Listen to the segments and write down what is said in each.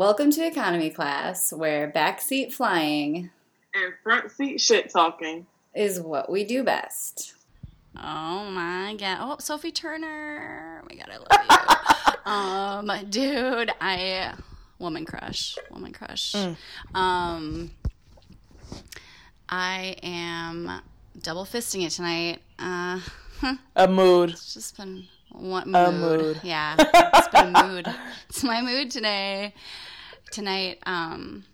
Welcome to economy class, where backseat flying and front seat shit talking is what we do best. Oh my god! Oh, Sophie Turner! Oh my god, I love you. um, dude, I woman crush, woman crush. Mm. Um, I am double fisting it tonight. Uh, a mood. It's just been one mood. A mood. Yeah, it's been a mood. It's my mood today. Tonight, um,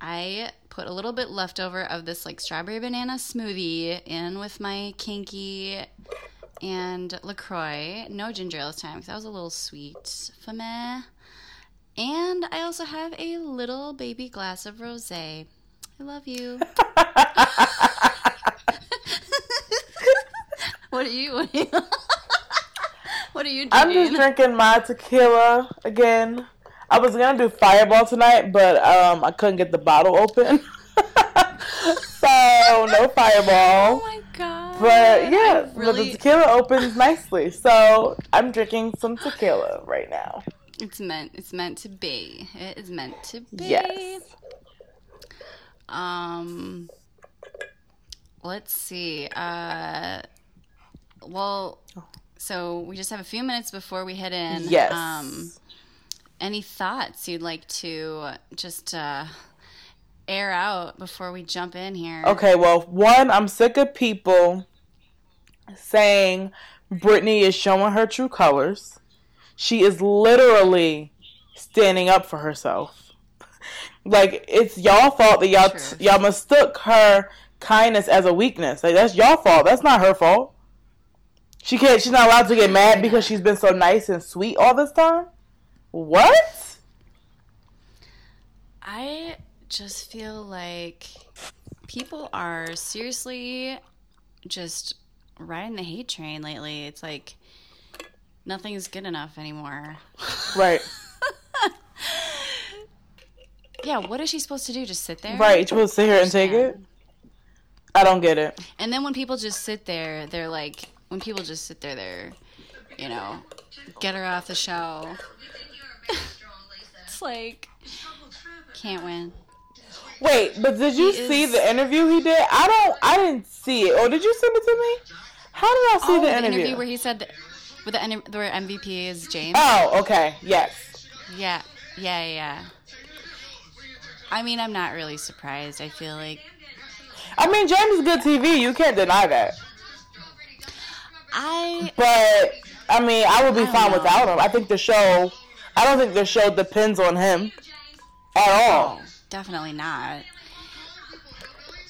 I put a little bit leftover of this like strawberry banana smoothie in with my kinky and LaCroix. No ginger ale this time because that was a little sweet for me. And I also have a little baby glass of rosé. I love you. what are you? What are you, what are you doing? I'm just drinking my tequila again. I was gonna do Fireball tonight, but um, I couldn't get the bottle open, so no Fireball. Oh my god! But yeah, really- but the tequila opens nicely, so I'm drinking some tequila right now. It's meant. It's meant to be. It is meant to be. Yes. Um. Let's see. Uh. Well, so we just have a few minutes before we head in. Yes. Um. Any thoughts you'd like to just uh, air out before we jump in here? Okay, well, one, I'm sick of people saying Brittany is showing her true colors. She is literally standing up for herself. like it's y'all fault that y'all Truth. y'all mistook her kindness as a weakness. Like that's y'all fault. That's not her fault. She can't. She's not allowed to get mad because she's been so nice and sweet all this time. What? I just feel like people are seriously just riding the hate train lately. It's like nothing's good enough anymore. Right. Yeah, what is she supposed to do? Just sit there? Right. You supposed to sit here and take it? I don't get it. And then when people just sit there, they're like, when people just sit there, they're, you know, get her off the show. It's like, can't win. Wait, but did you He see is- the interview he did? I don't. I didn't see it. Or did you send it to me? How did I see oh, the the interview? interview where he said, that, with the where MVP is James. oh, okay. Yes. Yeah, yeah, yeah. I mean, I'm not really surprised. I feel like I mean, James is good TV. You can't deny that. I But I mean, I would be I fine know. without him. I think the show. I don't think the show depends on him at all. definitely not.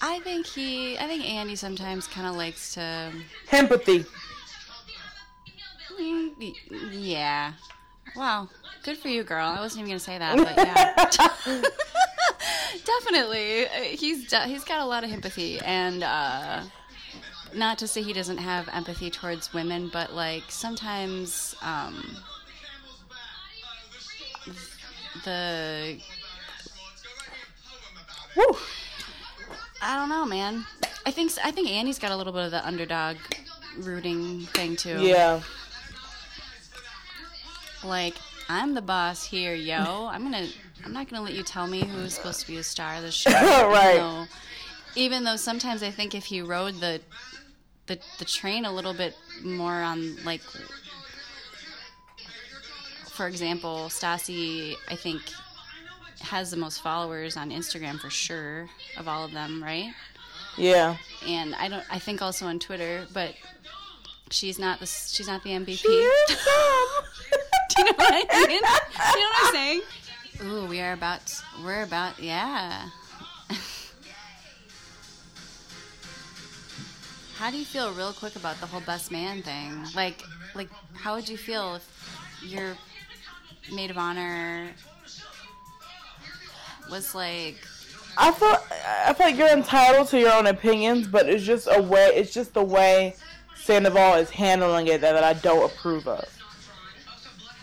I think he, I think Andy sometimes kind of likes to, Empathy. Mm, yeah. Wow, good for you, girl. I wasn't even gonna say that, but yeah. definitely, he's he's got a lot of empathy, and uh, not to say he doesn't have empathy towards women, but like sometimes um, the Woo. I don't know, man. I think I think Andy's got a little bit of the underdog rooting thing too. Yeah. Like I'm the boss here, yo. I'm gonna. I'm not gonna let you tell me who's supposed to be the star of the show. Right. Even though, even though sometimes I think if he rode the the the train a little bit more on like, for example, Stassi, I think has the most followers on Instagram for sure of all of them, right? Yeah. and I don't. I think also on Twitter, but she's not the she's not the MVP. Do you know what I mean? Do you know what I'm saying? Ooh, we are about. We're about. Yeah. How do you feel, real quick, about the whole best man thing? Like, like, how would you feel if your maid of honor was like, I feel I feel like you're entitled to your own opinions, but it's just a way. It's just the way Sandoval is handling it that, that I don't approve of.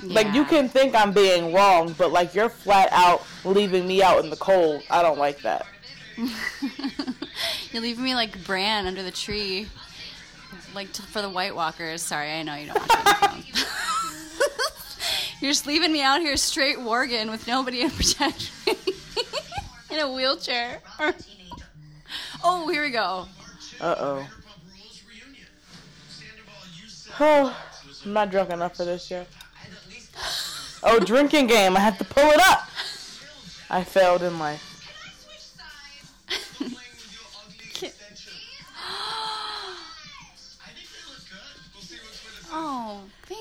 Like you can think I'm being wrong, but like you're flat out leaving me out in the cold. I don't like that. You're leaving me like Bran under the tree, like to, for the White Walkers. Sorry, I know you don't watch Game of Thrones. You're just leaving me out here straight Worgen with nobody to protect me in a wheelchair. oh, here we go. Uh oh. Oh, I'm not drunk enough for this yet. Oh, drinking game. I have to pull it up. I failed in life.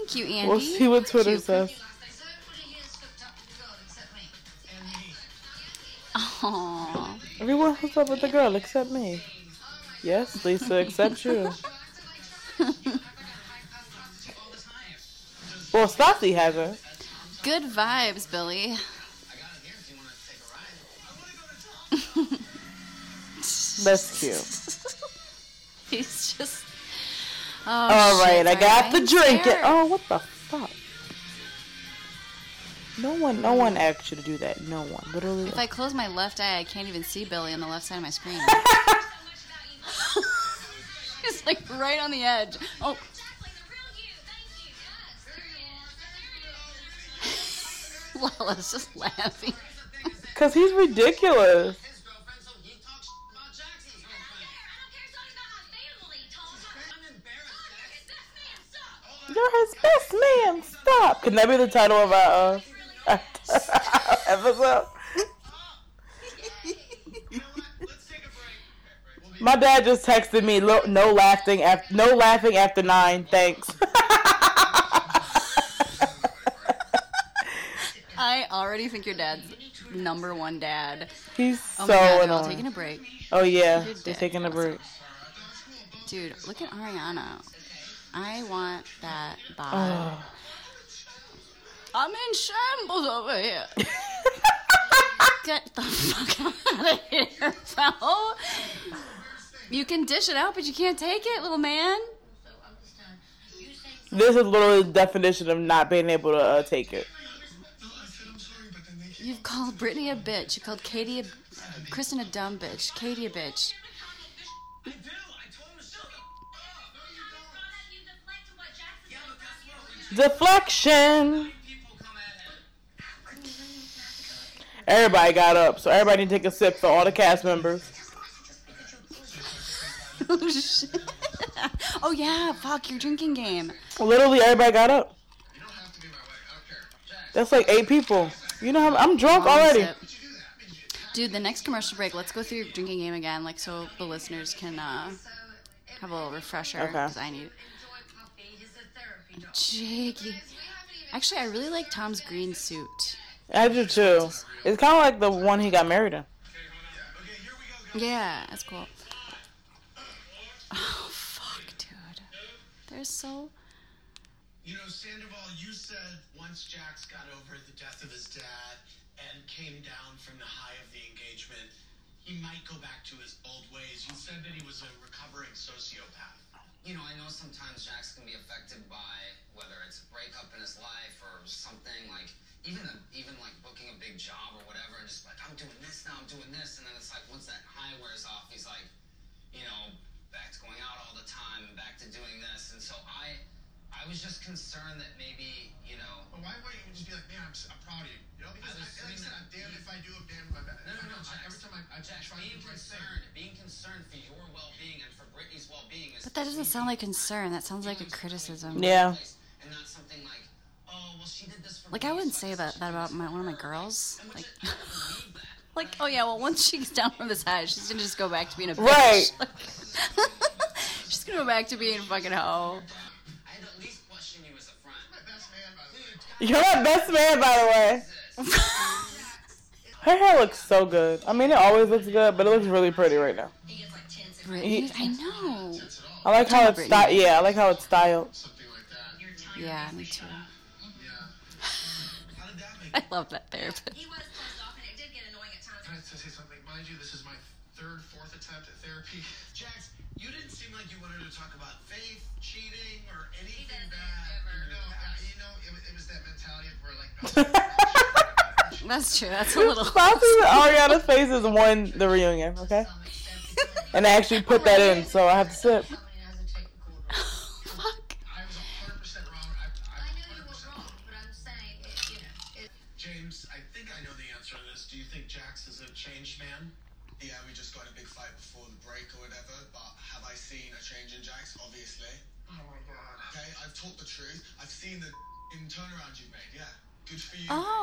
thank you, Andy. We'll see what Twitter Cute. says. Aw. Everyone hooked up with the girl except me. Yes, Lisa, except you. Well, Stassi hasn't. Good vibes, Billie. That's cute. He's just. Oh, All right, I got the drink. scared. Oh, what the fuck? No one, no one asked you to do that. No one, literally. If I close my left eye, I can't even see Billie on the left side of my screen. He's like right on the edge. Oh, Lala's just laughing. Cause he's ridiculous. His best man. Stop. Can that be the title of our uh, episode? My dad just texted me, "Lo- "No laughing after no laughing after nine. Thanks." I already think your dad's number one dad. He's Oh so god, they're all taking a break. oh yeah, they're taking a break. Dude, look at Ariana. I want that bod. Oh. I'm in shambles over here. Get the fuck out of here, bro. You can dish it out, but you can't take it, little man. This is literally the definition of not being able to uh, take it. You've called Brittany a bitch. You called Katie a Kristen a dumb bitch. Katie a bitch. Deflection. Everybody got up, so everybody need to take a sip for all the cast members. oh shit. Oh yeah, fuck your drinking game. Literally, everybody got up. That's like eight people. You know, how I'm drunk Long already. sip. Dude, the next commercial break, let's go through your drinking game again, like so the listeners can uh, have a little refresher. Okay. 'cause I need. Jiggy. Actually, I really like Tom's green suit. I do too. It's kind of like the one he got married in. Yeah, that's cool. Oh fuck, dude. They're so. You know, Sandoval, you said once Jax got over the death of his dad and came down from the high of the engagement, he might go back to his old ways. You said that he was a recovering sociopath. You know, I know sometimes Jax can be affected by whether it's a breakup in his life or something like even a, even like booking a big job or whatever, and just like I'm doing this now, I'm doing this, and then it's like once that high wears off, he's like, you know, back to going out all the time back to doing this, and so I, I was just concerned that maybe you know. But why wouldn't you just be like, man, I'm, s- I'm proud of you? You know, because I I, like I saying said, that I'm damned if I do, I'm damned if I bad. No, no, no, I- Jax. Every time I, I Jax, try to being do the right thing. concerned, being concerned for your well-being and for Brittany's well-being is. But that doesn't sound like concern. That sounds like a criticism. Yeah. And not something like, oh, well, she did this for Like me, I wouldn't so say that that about my one of my girls. Like, which I don't believe that. like oh yeah, well once she gets down from this high, she's gonna just go back to being a bitch. Right. she's gonna go back to being a fucking hoe. I'd at least question you as a friend. My best man, by the way. You're my best man, by the way. Her hair looks so good. I mean, it always looks good, but it looks really pretty right now. Brittany, I know. I like how it's Brittany. styled. Yeah, I like how it's styled. Something like that. Yeah, me too. Yeah. How did that make I love that therapist. He was closed off, and it did get annoying at times. Can I just say something? Mind you, this is my third, fourth attempt at therapy. Jax, you didn't seem like you wanted to talk about faith, cheating, That's true. That's a little. Stassi and Ariana's faces won the reunion, okay? And I actually put that in, so I have to sip.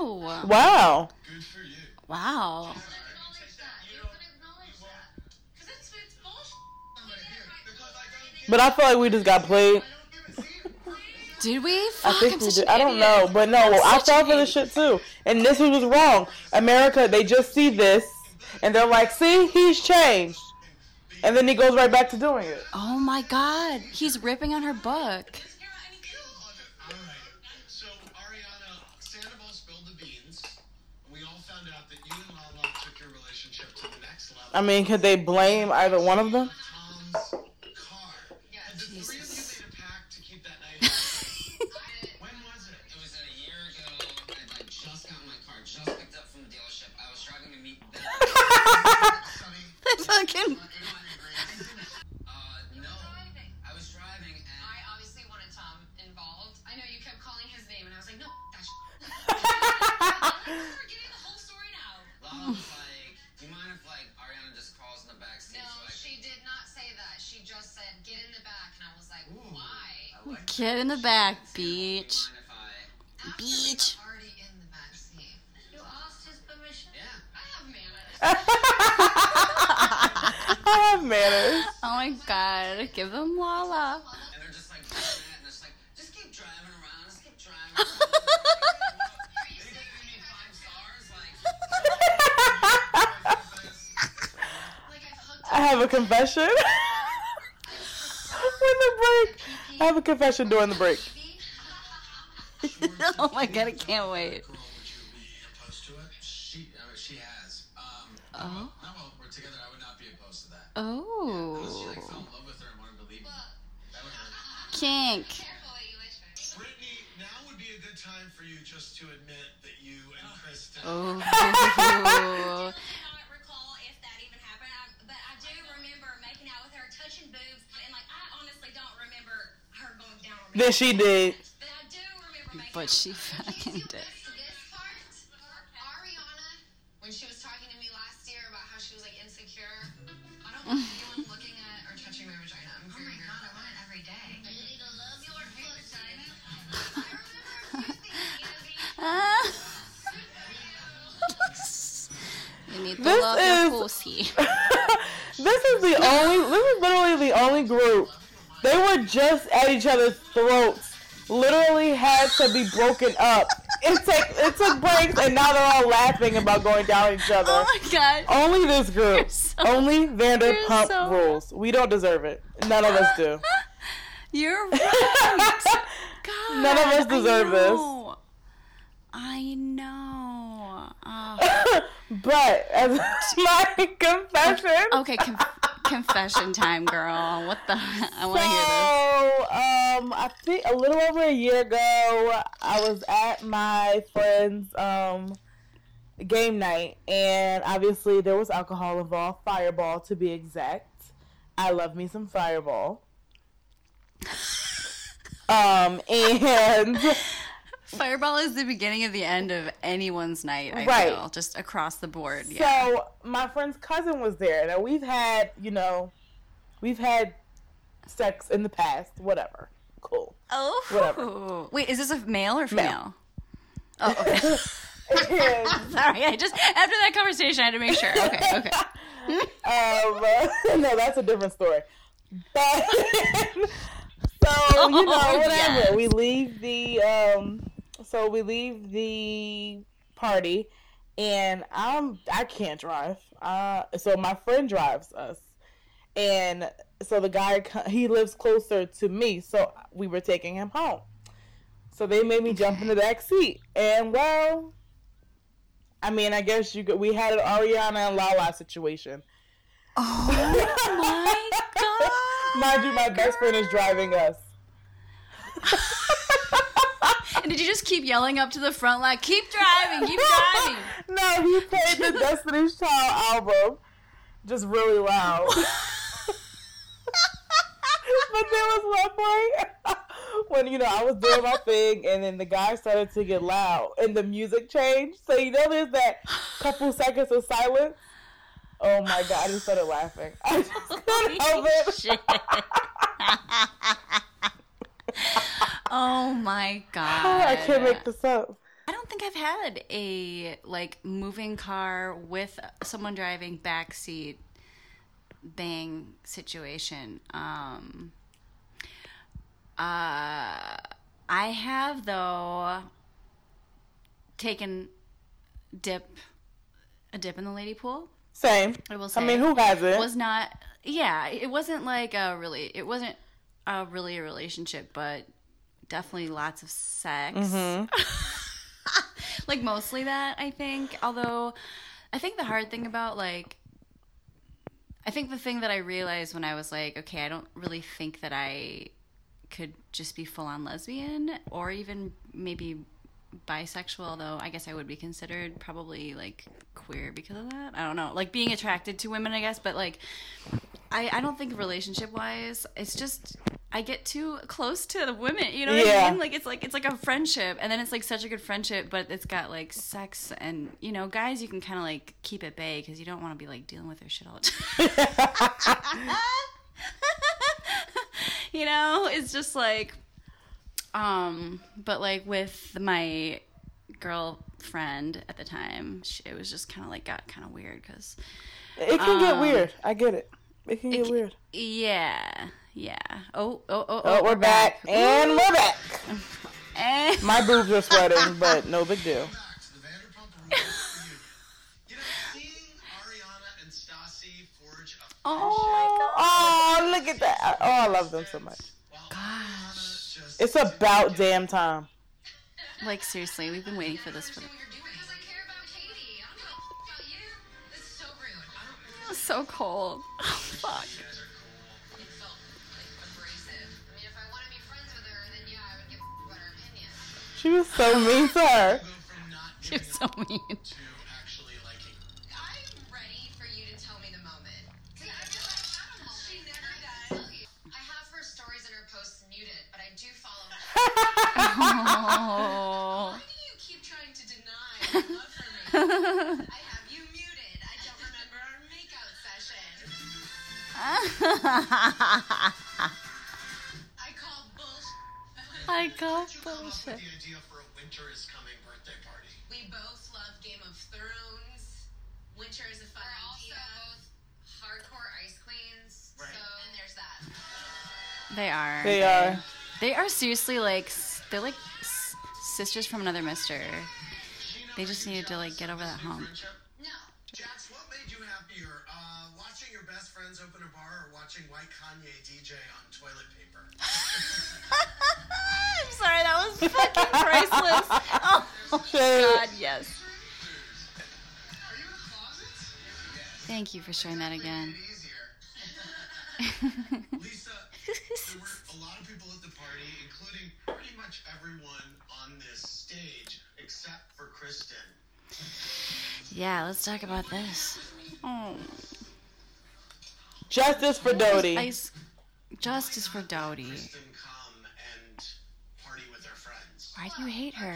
For. Wow. Good for you. wow. Acknowledge that. You can acknowledge that. Because it's, it's bullshit. Because I don't, But I feel like we just got played. I don't give a shit. Did we? I think I'm we such did. I don't know, but no, I'm I fell for this shit too. And this was wrong. America, they just see this and they're like, "See, he's changed," and then he goes right back to doing it. Oh my god, he's ripping on her book. Alright. So, Ariana, Sandoval spilled the beans. We all found out that you and Lala took your relationship to the next level. I mean, could they blame either one of them? Tom's asked his permission? Yeah. I have manners. I have manners. Oh my god, give them Lala. And they're just like doing it, and it's like, just keep driving around, just keep driving. around. They gave me five stars, like. Like I've I have a confession. when the break, I have a confession during the break. oh my god, I can't wait. Oh. girl, would you be opposed to it? She, I mean, she has. Oh. now while we're Then she did. But I do remember making But out she fucking did. This, this part, Ariana, when she was talking to me last year about how she was like insecure, I don't want anyone looking at or touching my vagina. I'm oh my god, I want it every day. I need to love your vagina. I remember you thinking, you need to This love your is- pussy. this is the only. This is literally the only group. They were just at each other's throats. Literally had to be broken up. It took it took breaks, and now they're all laughing about going down each oh other. Oh my god. Only this group. So- Only Vanderpump so- rules. We don't deserve it. None of us do. You're right. God, None of us deserve I this. I know. Oh. But as my confession. Okay, confession time, girl. What the? I want to hear this. So, um, I think a little over a year ago, I was at my friend's um game night, and obviously there was alcohol involved, Fireball to be exact. I love me some Fireball. Um, and Fireball is the beginning of the end of anyone's night. I Right. feel just across the board. Yeah. so my friend's cousin was there. Now we've had, you know, we've had sex in the past, whatever. Cool. Oh. Whatever. Wait, is this a male or Male. female? Oh, okay. Sorry, I just after that conversation, I had to make sure. Okay, okay. Um, no, that's a different story. But so you know, Oh, whatever. yes. We leave the um, so we leave the party, and I'm I can't drive. Uh, so my friend drives us, and so the guy he lives closer to me, so we were taking him home. So they made me jump in the back seat, and well. I mean, I guess you could, we had an Ariana and Lala situation. Oh my god! Mind you, my best friend is driving us. And did you just keep yelling up to the front like, "Keep driving, keep driving"? no, he played the Destiny's Child album just really loud. but there was one point when you know I was doing my thing, and then the guy started to get loud, and the music changed. So you know, there's that couple seconds of silence. Oh my god! I just started laughing. I just couldn't help it. Oh my god. I can't make this up. I don't think I've had a like moving car with someone driving backseat bang situation. Um uh I have though taken dip a dip in the lady pool. Same. I will say. I mean, who hasn't? was not yeah it wasn't like a really it wasn't a really a relationship but definitely lots of sex Mm-hmm. like mostly that i think although i think the hard thing about like i think the thing that i realized when i was like okay i don't really think that i could just be full on lesbian or even maybe bisexual although i guess i would be considered probably like queer because of that. I don't know. Like being attracted to women i guess but like i i don't think relationship wise it's just i get too close to the women you know what Yeah. i mean? Like it's like it's like a friendship and then it's like such a good friendship but it's got like sex and you know guys you can kind of like keep at bay because you don't want to be like dealing with their shit all the time. You know? It's just like um but like with my girlfriend at the time she, it was just kind of like got kind of weird because It can get Um, weird. I get it. It can get ca- weird. yeah yeah oh oh oh, Oh, we're back, and we're back. Eh. My boobs are sweating, but no big deal. Back to the Vanderpump Rules for you. You know, seeing Ariana and Stassi forge oh my god Oh, look at that. Oh, I love them so much. While It's about damn time. like seriously we've been waiting for this for Understand what you're doing because I care about Katie. I don't oh, give a f- oh Why do you keep trying to deny your love for me? I have you muted. I don't remember our makeout session. I call bullshit. I call Did up with bullshit. the idea for a winter is coming birthday party? We both love Game of Thrones. Winter is a fun We're idea. also both hardcore ice queens. Right. So and there's that. they are They are. They are seriously like they're like sisters from another mister. They just needed to, like, get over that hump. Jax, what made you happier? Uh, watching your best friends open a bar or watching White Kanye DJ on toilet paper? I'm sorry, that was fucking priceless. Oh Shit. God, yes. Are you in a closet? Thank you for sharing that again. Lisa, there were a lot of people at the party, including pretty much everyone on this stage except for Kristen. yeah, let's talk about this. Oh, Justice for Dodie. ice. Justice for Dodie. Kristen come and party with her friends. Why do you hate her?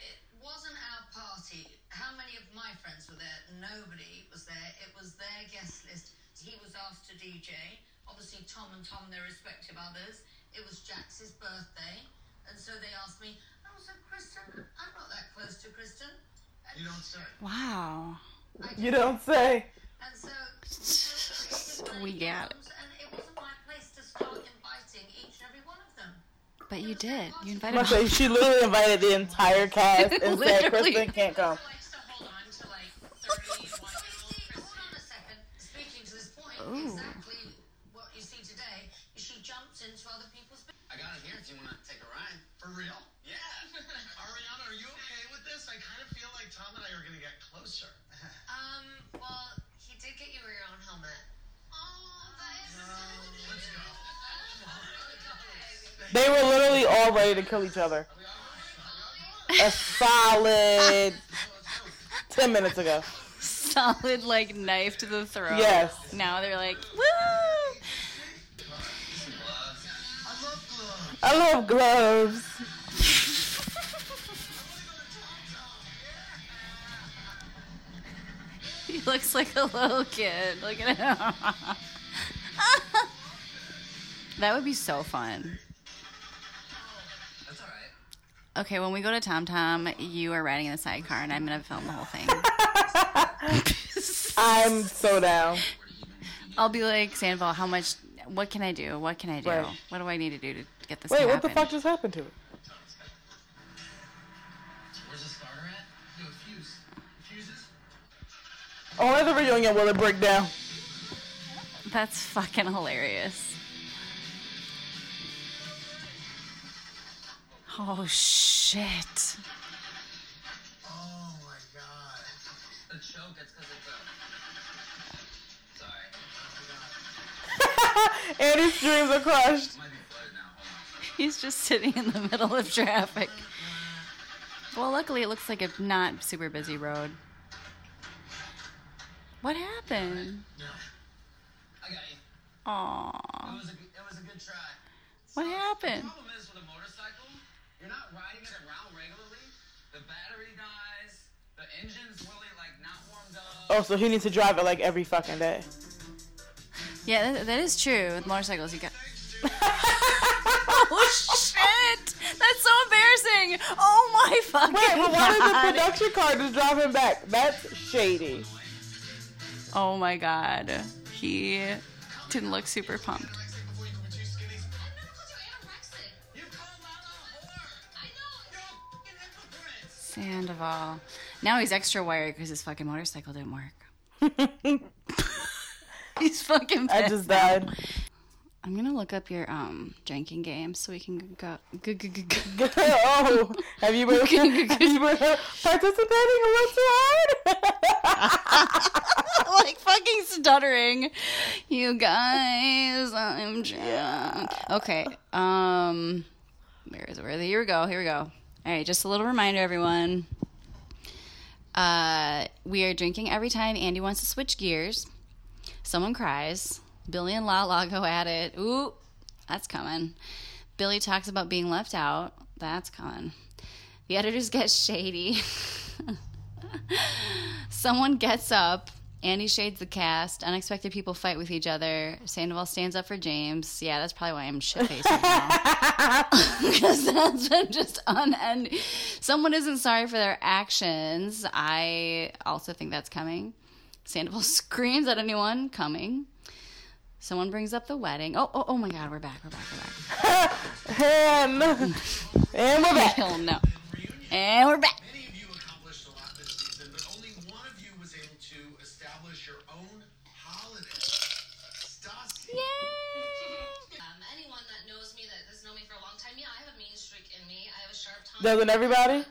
it wasn't our party. How many of my friends were there? Nobody was there. It was their guest list. He was asked to DJ. Obviously, Tom and Tom, their respective others. It was Jax's birthday. And so they asked me, so Kristen, I'm not that close to Kristen. And You don't say. Wow. I You don't say. And so, so We played got it. And it wasn't my place to start inviting each and every one of them. But you did. You invited. Must say she literally invited the entire cast and said Kristen can't come. likes They were literally all ready to kill each other. A solid 10 minutes ago. Solid like knife to the throat. Yes. Now they're like, woo! I love gloves. I love gloves. He looks like a little kid. Look at him. that would be so fun. That's all right. Okay, when we go to Tom Tom, you are riding in the sidecar, and I'm gonna film the whole thing. I'm so down. I'll be like, Sandoval, how much? What can I do? What can I do? Right. What do I need to do to get this? Wait, to what the fuck just happened to it? Where's the starter at? Yo, fuse. Fuses? Oh, that's a reunion. Will it break down? That's fucking hilarious. Oh shit! Oh my god. The choke, it's because it's a. Sorry. Andy's dreams are crushed. Might be flooded now. Hold on. He's just sitting in the middle of traffic. Well, luckily it looks like a not super busy road. What happened? No. I got you. Aww. It was a, it was a good try. What happened? The problem is with a motorcycle, you're not riding it around regularly. The battery dies. The engine's really like not warmed up. Oh, so he needs to drive it like every fucking day. Yeah, that, that is true. With motorcycles, you got. oh shit! That's so embarrassing. Oh my fucking Wait, but why did the production car just drive him back? That's shady. Oh my god, he didn't look super pumped. Anorexic before you could be too skinny. I never called you anorexic. You call Lala a whore. I know. You're a fucking hypocrite. Sandoval. Now he's extra wired because his fucking motorcycle didn't work. He's fucking. I just now. died. I'm gonna look up your um drinking game so we can go. go, go, go, oh, have you been, have you been participating a little too hard? like fucking stuttering. You guys, I'm drunk. Okay. Um, where is it? Where? Here we go. Here we go. All right, just a little reminder, everyone. Uh, we are drinking every time Andy wants to switch gears. Someone cries. Billie and Lala go at it. Ooh, that's coming. Billie talks about being left out. That's coming. The editors get shady. Someone gets up. Andy shades the cast. Unexpected people fight with each other. Sandoval stands up for James. Yeah, that's probably why I'm shit faced right now. Because that's been just unending. Someone isn't sorry for their actions. I also think that's coming. Sandoval screams at anyone coming. Someone brings up the wedding. Oh, oh, oh my God, we're back, we're back, we're back. and, and we're back. Hell no. And we're back. Many of you accomplished a lot this season, but only one of you was able to establish your own holiday. Stassi. Um, anyone that knows me, that has known me for a long time, yeah, I have a mean streak in me. I have a sharp tongue. Doesn't everybody?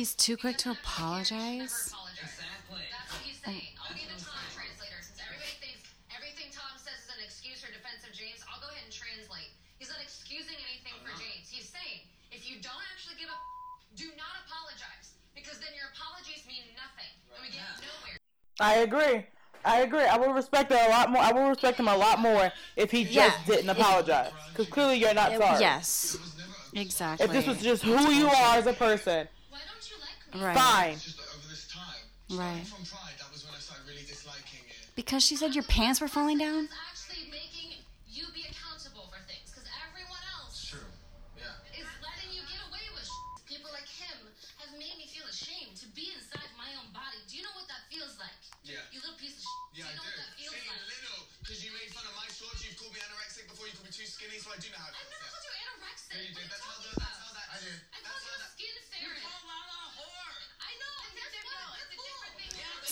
He's too quick to Never apologize. apologize. Exactly. That's what he's saying. I'll be the Tom translator. Since everybody thinks everything Tom says is an excuse or defense of James, I'll go ahead and translate. He's not excusing anything for James. He's saying if you don't actually give a do not apologize because then your apologies mean nothing and we get nowhere. I agree. I agree. I will respect it a lot more. I will respect him a lot more if he just Yeah. didn't apologize. Because clearly you're not sorry. Yes. Exactly. If this was just who you are as a person, Why don't you like me? Right. fine. It's just that over this time, Right. from Pride, that was when I started really disliking it. Because she said your pants were falling down?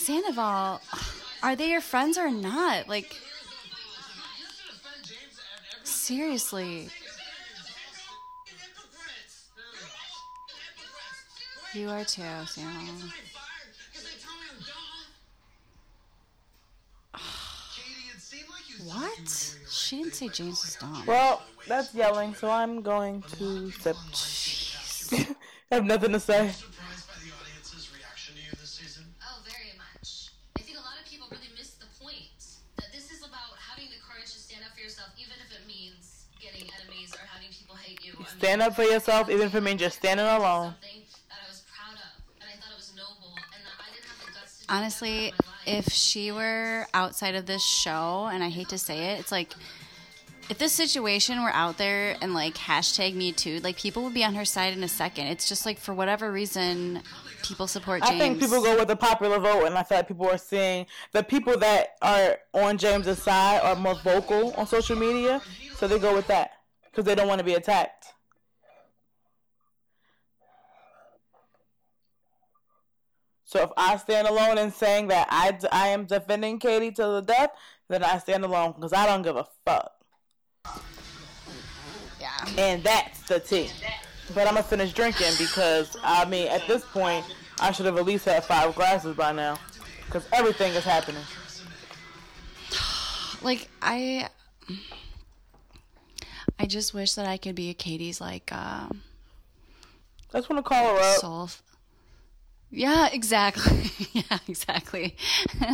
Sandoval, are they your friends or not? Like, seriously. You are too, Sandoval. Katie, it seemed like you What? She didn't say James was dumb. Well, that's yelling, so I'm going to sip. I have nothing to say. surprised by the audience's reaction to you this season. Oh, very much. I think a lot of people really miss the point that this is about having the courage to stand up for yourself, even if it means getting enemies or having people hate you. I mean, Stand up for yourself, even if it means just standing alone. Something that I was proud of, and I thought it was noble, and that I didn't have the guts to do Honestly, that in my life. if she were outside of this show, and I hate to say it, it's like if this situation were out there and like hashtag me too, like people would be on her side in a second. It's just like for whatever reason, people support James. I think people go with the popular vote, and I feel like people are seeing the people that are on James's side are more vocal on social media, so they go with that because they don't want to be attacked. So if I stand alone in saying that I, I am defending Katie to the death, then I stand alone because I don't give a fuck. yeah. And that's the tea. But I'm gonna finish drinking because I mean, at this point, I should have at least had five glasses by now, because everything is happening. Like I, I just wish that I could be a Katie's like um, I just want to call her up. soul. Yeah, exactly. yeah, exactly.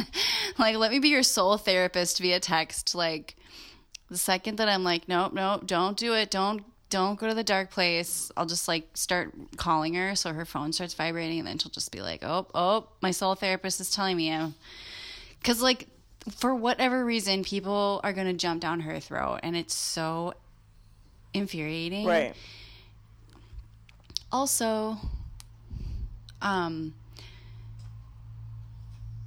like, let me be your soul therapist via text. Like, the second that I'm like, nope, nope, don't do it. Don't, don't go to the dark place. I'll just like start calling her, so her phone starts vibrating, and then she'll just be like, oh, oh, my soul therapist is telling me. Because like, for whatever reason, people are gonna jump down her throat, and it's so infuriating Right. also um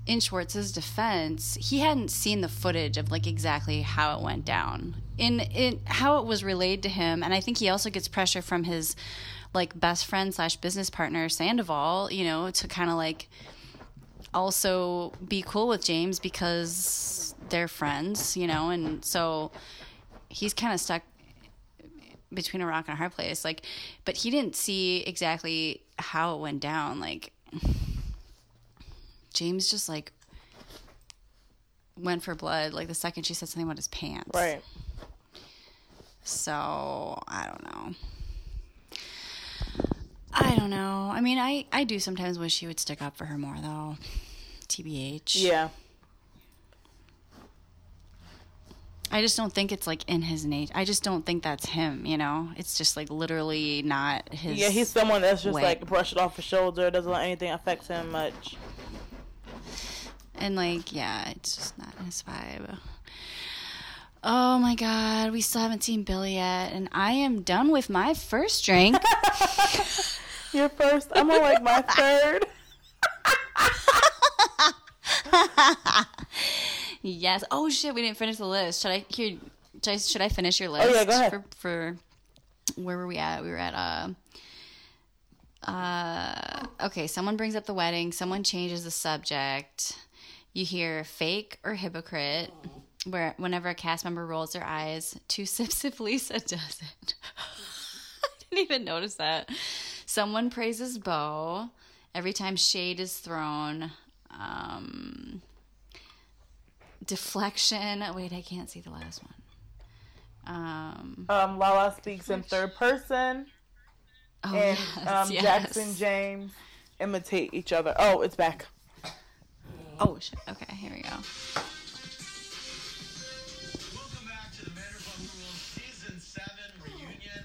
in Schwartz's defense, he hadn't seen the footage of like exactly how it went down. In in how it was relayed to him, and I think he also gets pressure from his like best friend slash business partner Sandoval, you know, to kind of like also be cool with James because they're friends, you know, and so he's kind of stuck between a rock and a hard place. Like, but he didn't see exactly how it went down. Like, James just like went for blood. Like the second she said something about his pants. Right. So I don't know. I don't know. I mean, I I do sometimes wish he would stick up for her more, though. Tbh. Yeah. I just don't think it's like in his nature. I just don't think that's him. You know, it's just like literally not his. Yeah, he's someone that's just way. like brush it off his shoulder, doesn't let anything affect him much. And like, yeah, it's just not his vibe. Oh my god, we still haven't seen Billie yet, and I am done with my first drink. Your first, I'm on like my third. yes. Oh shit, we didn't finish the list. Should I here? Should I, should I finish your list? Oh, yeah, go ahead. For, for where were we at? We were at uh. Uh, okay, someone brings up the wedding. Someone changes the subject. You hear fake or hypocrite. Where whenever a cast member rolls their eyes, two sips if Lisa does it. I didn't even notice that. Someone praises Beau every time shade is thrown. Um, deflection. Wait, I can't see the last one. Um, Um, Lala speaks in third person, oh, and yes, um, yes. Jackson James imitate each other. Oh, it's back. Oh, shit. Okay, here we go. Welcome back to the Vanderpump Rules Season 7 reunion.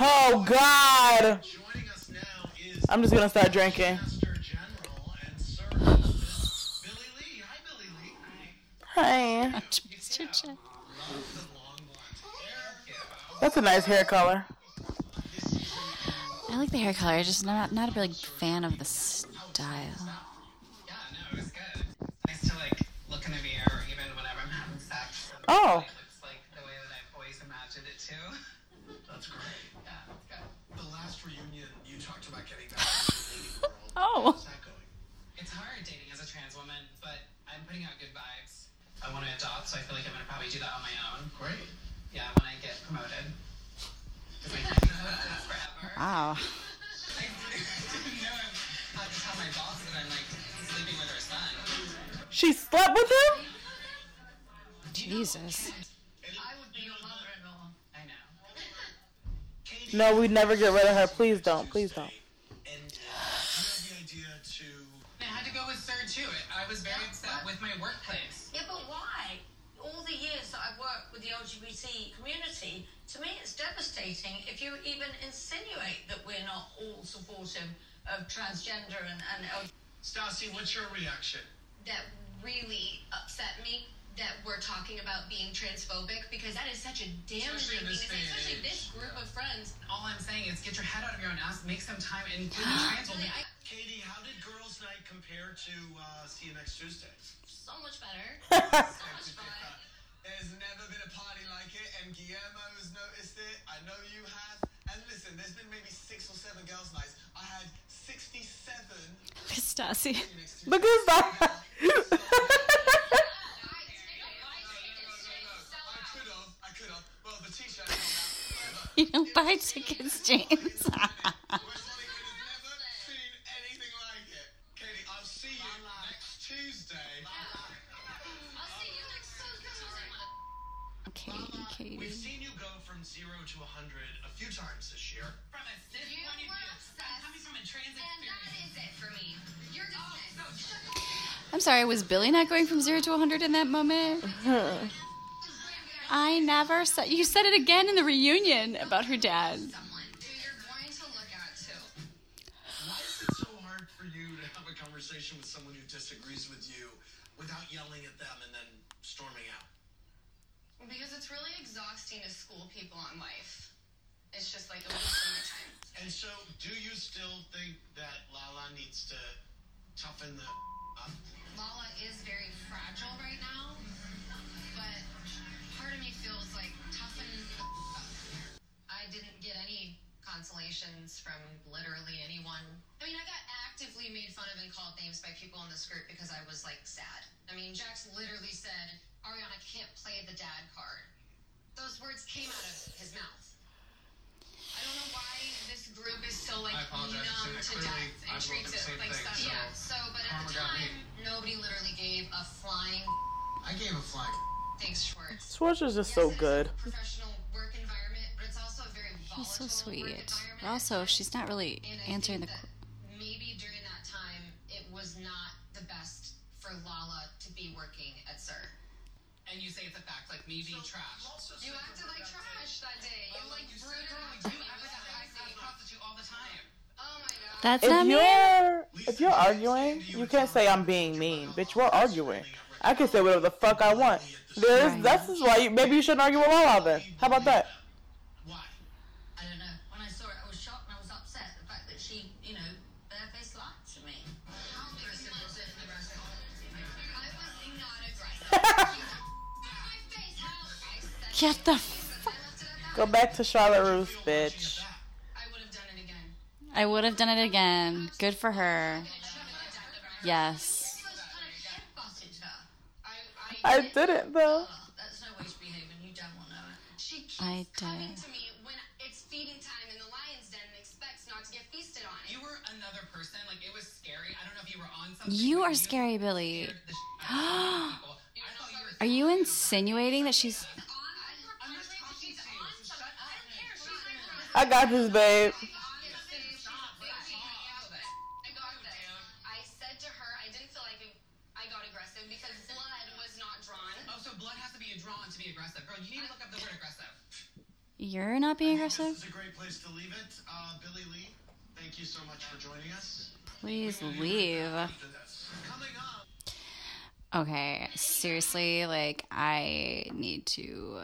Oh God! Joining us now is I'm just gonna start drinking. Master General and Sir Hostess Billie Lee. Hi, Billie Lee. Hi. Mr. Ch- The long blonde hair. That's a nice hair color. I like the hair color. I Just not not a big fan of the style. Yeah, no, it was good. Nice to like look in the mirror even whenever I'm having sex. and Oh. It looks like the way that I've always imagined it to. That's great. Yeah. The last reunion, you talked about getting back to the dating world. Oh. How's that going? It's hard dating as a trans woman, but I'm putting out good vibes. I want to adopt, so I feel like I'm gonna probably do that on my own. Great. Yeah, when I get promoted. I can't do that forever. Wow. I didn't know I had to tell my boss that I'm like sleeping with her son. She slept with him? Jesus. I would be your mother-in-law. I know. No, we'd never get rid of her. Please don't. Please don't. And uh, do you have the idea to I had to go with Sir too. I was very upset with my workplace. Yeah, but why? All the years that I've worked with the LGBT community, to me it's devastating if you even insinuate that we're not all supportive of transgender and, and L- Stassi, what's your reaction? That really upset me that we're talking about being transphobic because that is such a damaging Especially thing. this to say, day and Especially this group of friends. All I'm saying is get your head out of your own ass, make some time, and do the trans Really. I, Katie, how did girls' night compare to uh, see you next Tuesday? so much better. so much fun. There's never been a party like it, and Guillermo's noticed it. I know you have. And listen, there's been maybe six or seven girls' nights. I had 67 Stassi. next Look at that. I could have, I could have. Well, the t-shirt held out. Whatever. You don't buy tickets, James. To 100 a few times this year. From a cis You point of view. I'm coming from a trans And experience. is it for me. You're oh, dismissed. I'm sorry, was Billie not going from zero to 100 in that moment? I never said. You said it again in the reunion about her dad. Someone who you're going to look at too. Why is it so hard for you to have a conversation with someone who disagrees with you without yelling at them and then storming out? Because it's really exhausting to school people on life. It's just like a waste of my time. And so, do you still think that Lala needs to toughen the up? Lala is very fragile right now, but part of me feels like toughen up. I didn't get any consolations from literally anyone. I mean, I got actively made fun of and called names by people in this group because I was like sad. I mean, Jax literally said, Ariana can't play the dad card. Those words came out of his mouth. I don't know why this group is so like I apologize for numb to saying that. Clearly, death and I treats it like thing, stuff. so yeah. So, but at the time, nobody literally gave a flying I gave a flying. thanks, Schwartz. Schwartz is just Yes, so good. a professional work environment, but it's also a very She's so volatile work sweet. environment But also, she's not really answering the. And you say it's a fact, like me being trash. You acted like trash that day. You like You brutally said it, like, to you me. ever It was that I see a crazy. prostitute all the time. Oh my god. That's If not me. you're if you're arguing, you can't say I'm being mean, bitch. We're arguing. I can say whatever the fuck I want. There's Right. that's just why you, maybe you shouldn't argue with Lala then. How about that? Get the. I left it at that. Go back to Charlotte Russe, bitch. I would have done it again. I would have done it again. Good for her. Yes. Almost kind of headbutted her. I, I, I didn't though. That's no way to behave and you don't want to know it. She keeps I did. to me when it's feeding time in the lion's den and expects not to get feasted on. You were another person. Like it was scary. I don't know if you were on something. You but are scary, Billie. scared the shit out of people. I thought you were. Are you insinuating that she's. I got this, babe. I got this. I said to her, I didn't feel like I got aggressive because blood was not drawn. Oh, so blood has to be drawn to be aggressive. Girl, you need to look up the word aggressive. You're not being This aggressive? is a great place to leave it. Uh, Billie Lee, thank you so much for joining us. Please leave. After this. Coming up. Okay, seriously, like, I need to.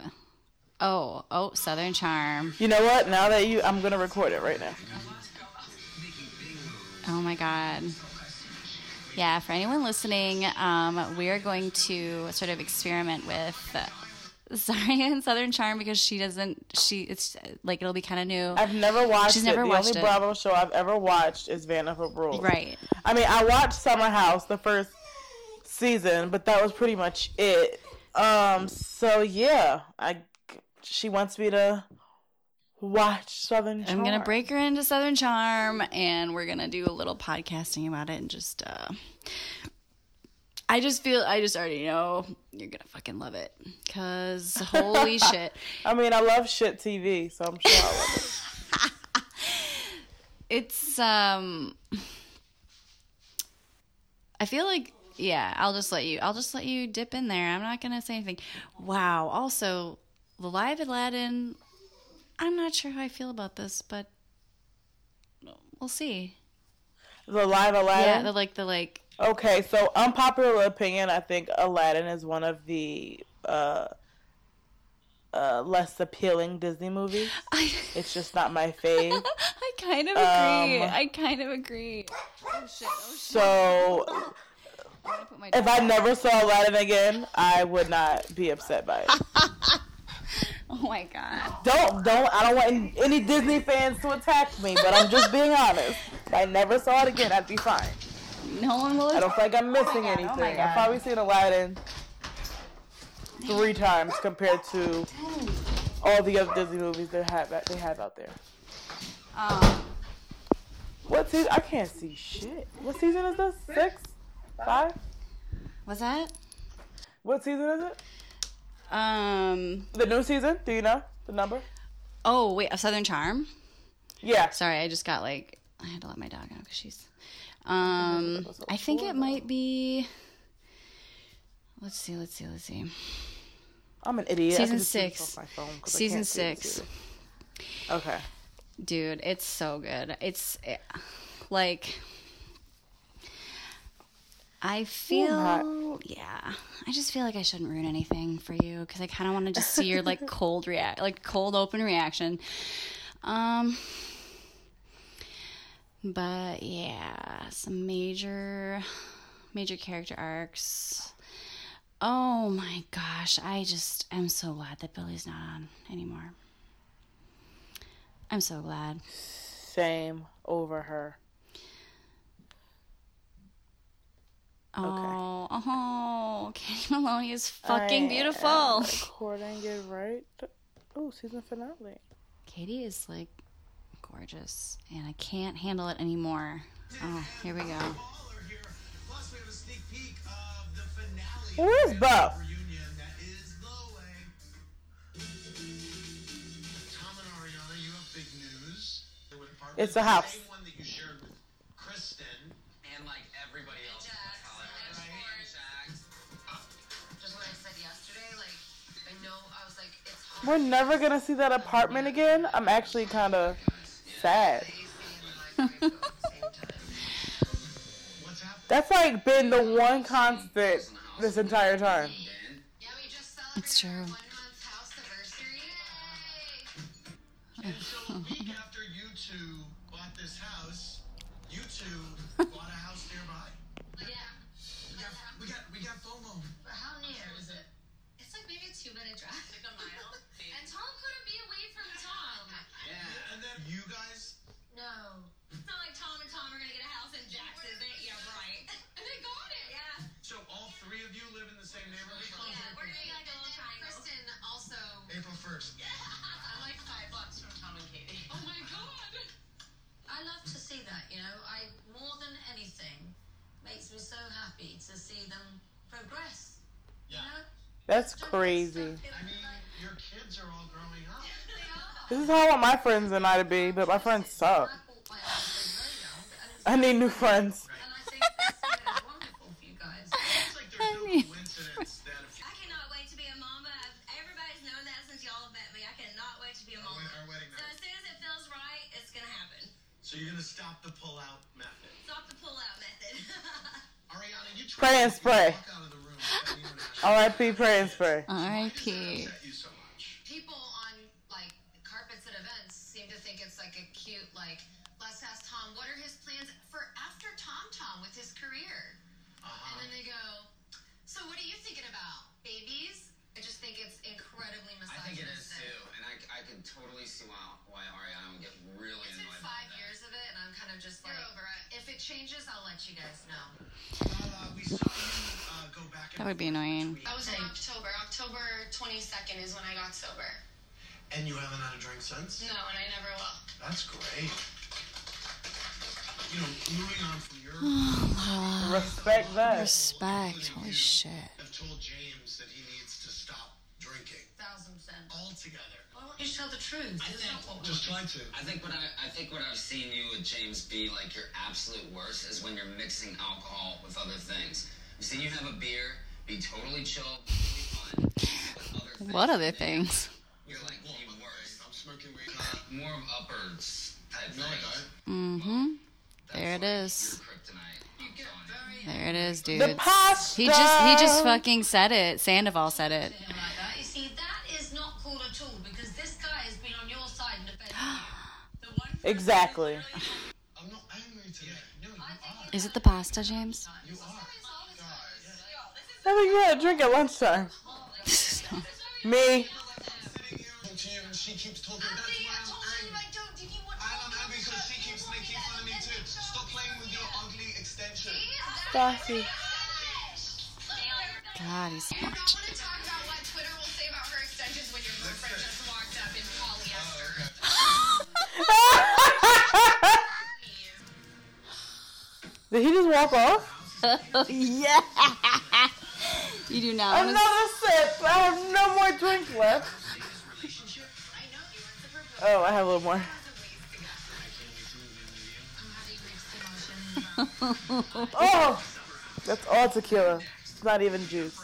Oh, oh, Southern Charm. You know what? Now that you, I'm gonna record it right now. Oh my god. Yeah, for anyone listening, um, we are going to sort of experiment with Zaria and Southern Charm because she doesn't. She it's like it'll be kind of new. I've never watched She's it. never the watched only it. Bravo show I've ever watched is Vanderpump Rules. Right. I mean, I watched Summer House the first season, but that was pretty much it. Um. So yeah, I she wants me to watch Southern. I'm gonna break her into Southern Charm, and we're gonna do a little podcasting about it, and just. uh I just feel I just already know you're gonna fucking love it, cause holy shit, I mean, I love shit TV, so I'm sure I love it. it's um. I feel like yeah, I'll just let you. I'll just let you dip in there. I'm not gonna say anything. Wow. Also, the live Aladdin. I'm not sure how I feel about this, but we'll see. The live Aladdin. Yeah, the like the like Okay, so unpopular opinion, I think Aladdin is one of the uh, uh, less appealing Disney movies. I, It's just not my fave. I kind of agree. Um, I kind of agree. Oh shit! Oh shit! So I'm gonna put my if I never saw Aladdin again, I would not be upset by it. oh my god! Don't don't I don't want any, Disney fans to attack me, but I'm just being honest. If I never saw it again, I'd be fine. No one will. I don't feel like I'm missing God, oh anything. my I've probably seen Aladdin three times compared to all the other Disney movies they have they have out there. Um, What season? I can't see shit. What season is this? Six? Five? was that? What season is it? Um. The new season? Do you know the number? Oh wait, a Southern Charm. Yeah. Sorry, I just got like I had to let my dog out because she's. Um, I think it might be. Let's see. Let's see. Let's see. I'm an idiot. Season can just do this six. off my phone 'cause I Season can't see the six. Okay. Dude, it's so good. It's eh, like I feel yeah. I just feel like I shouldn't ruin anything for you because I kind of want to just see your like cold react, like cold open reaction. Um, but yeah, some major, major character arcs. Oh my gosh, I just am so glad that Billie's not on anymore. I'm so glad. Same over her. Oh, uh-huh. oh, Katie Maloney is fucking I beautiful. am Recording it right. Oh, season finale. Katie is like gorgeous, and I can't handle it anymore. Oh, here we go. Who is here. It's we have a We're never gonna see that apartment again. I'm actually kind of sad. That's like been the one constant this entire time. Yeah, we just It's true. Progress. You know? That's Don't crazy. I mean, your kids are all growing up. This is how I want my friends and I to be, but my friends suck. I bought my husband very young, and it's- I need new friends. I think this year is wonderful for you guys. It's like there's no coincidence that if I cannot wait to be a mama. I've, everybody's known that since y'all met me. I cannot wait to be a our, mama. our wedding So as soon as it feels right, it's gonna happen. So you're gonna stop the pull-out method. Stop the pull out method. Ariana, you Pray and spray. Walk out of the room at International. R.I.P. Pray and spray. Why does that R.I.P. upset you so much? people on like carpets at events seem to think it's like a cute like let's ask Tom what are his plans for after Tom Tom with his career and Uh-huh. And then they go so what are you thinking about babies I just think it's incredibly misogynistic. I think it is too, and I, I could totally see why why Ariana would get really It's been annoyed five by that. years of it, and I'm kind of just like, over it. if it changes, I'll let you guys know. Lala, we saw you go back and That would be annoying. between- That was in October. October 22nd is when I got sober. And you haven't had a drink since? No, and I never will. That's great. You know, moving on from your Oh, Respect that. Respect. Holy shit. I've told James that he needs to stop drinking Thousand percent. altogether. Why won't you tell the truth? I think- what Just try to. I think what I, I think what I've seen you with James be like your absolute worst is when you're mixing alcohol with other things. I've you have a beer, be totally chill, totally fun. with other things What other things? You're like the worst. I'm smoking weed. More of uppers type No, things. Mm-hmm. That's There it like is. Your kryptonite. I'm telling you. There it is, dude. The pasta. He just he just fucking said it. Sandoval said it. him like that. You see, that is not cool at all because this guy has been on your side and defending you. The one Exactly. I'm not angry today. No, you are. Is it the pasta, James? You are. I think you had a drink at lunchtime. Me. Sitting here talking to you and she keeps talking. That's Abby, why I I'm angry. I don't. Did you want And I'm angry because she keeps making fun of me too. Stop playing with your ugly extension. Sassy. God, he's smart. want to talk about Twitter will say about her extensions when your girlfriend just walked up in polyester. Oh, did he just walk off? yeah. You do not. Another sip. I have no more drink left. Oh, I have a little more. Oh, that's all tequila. It's not even juice.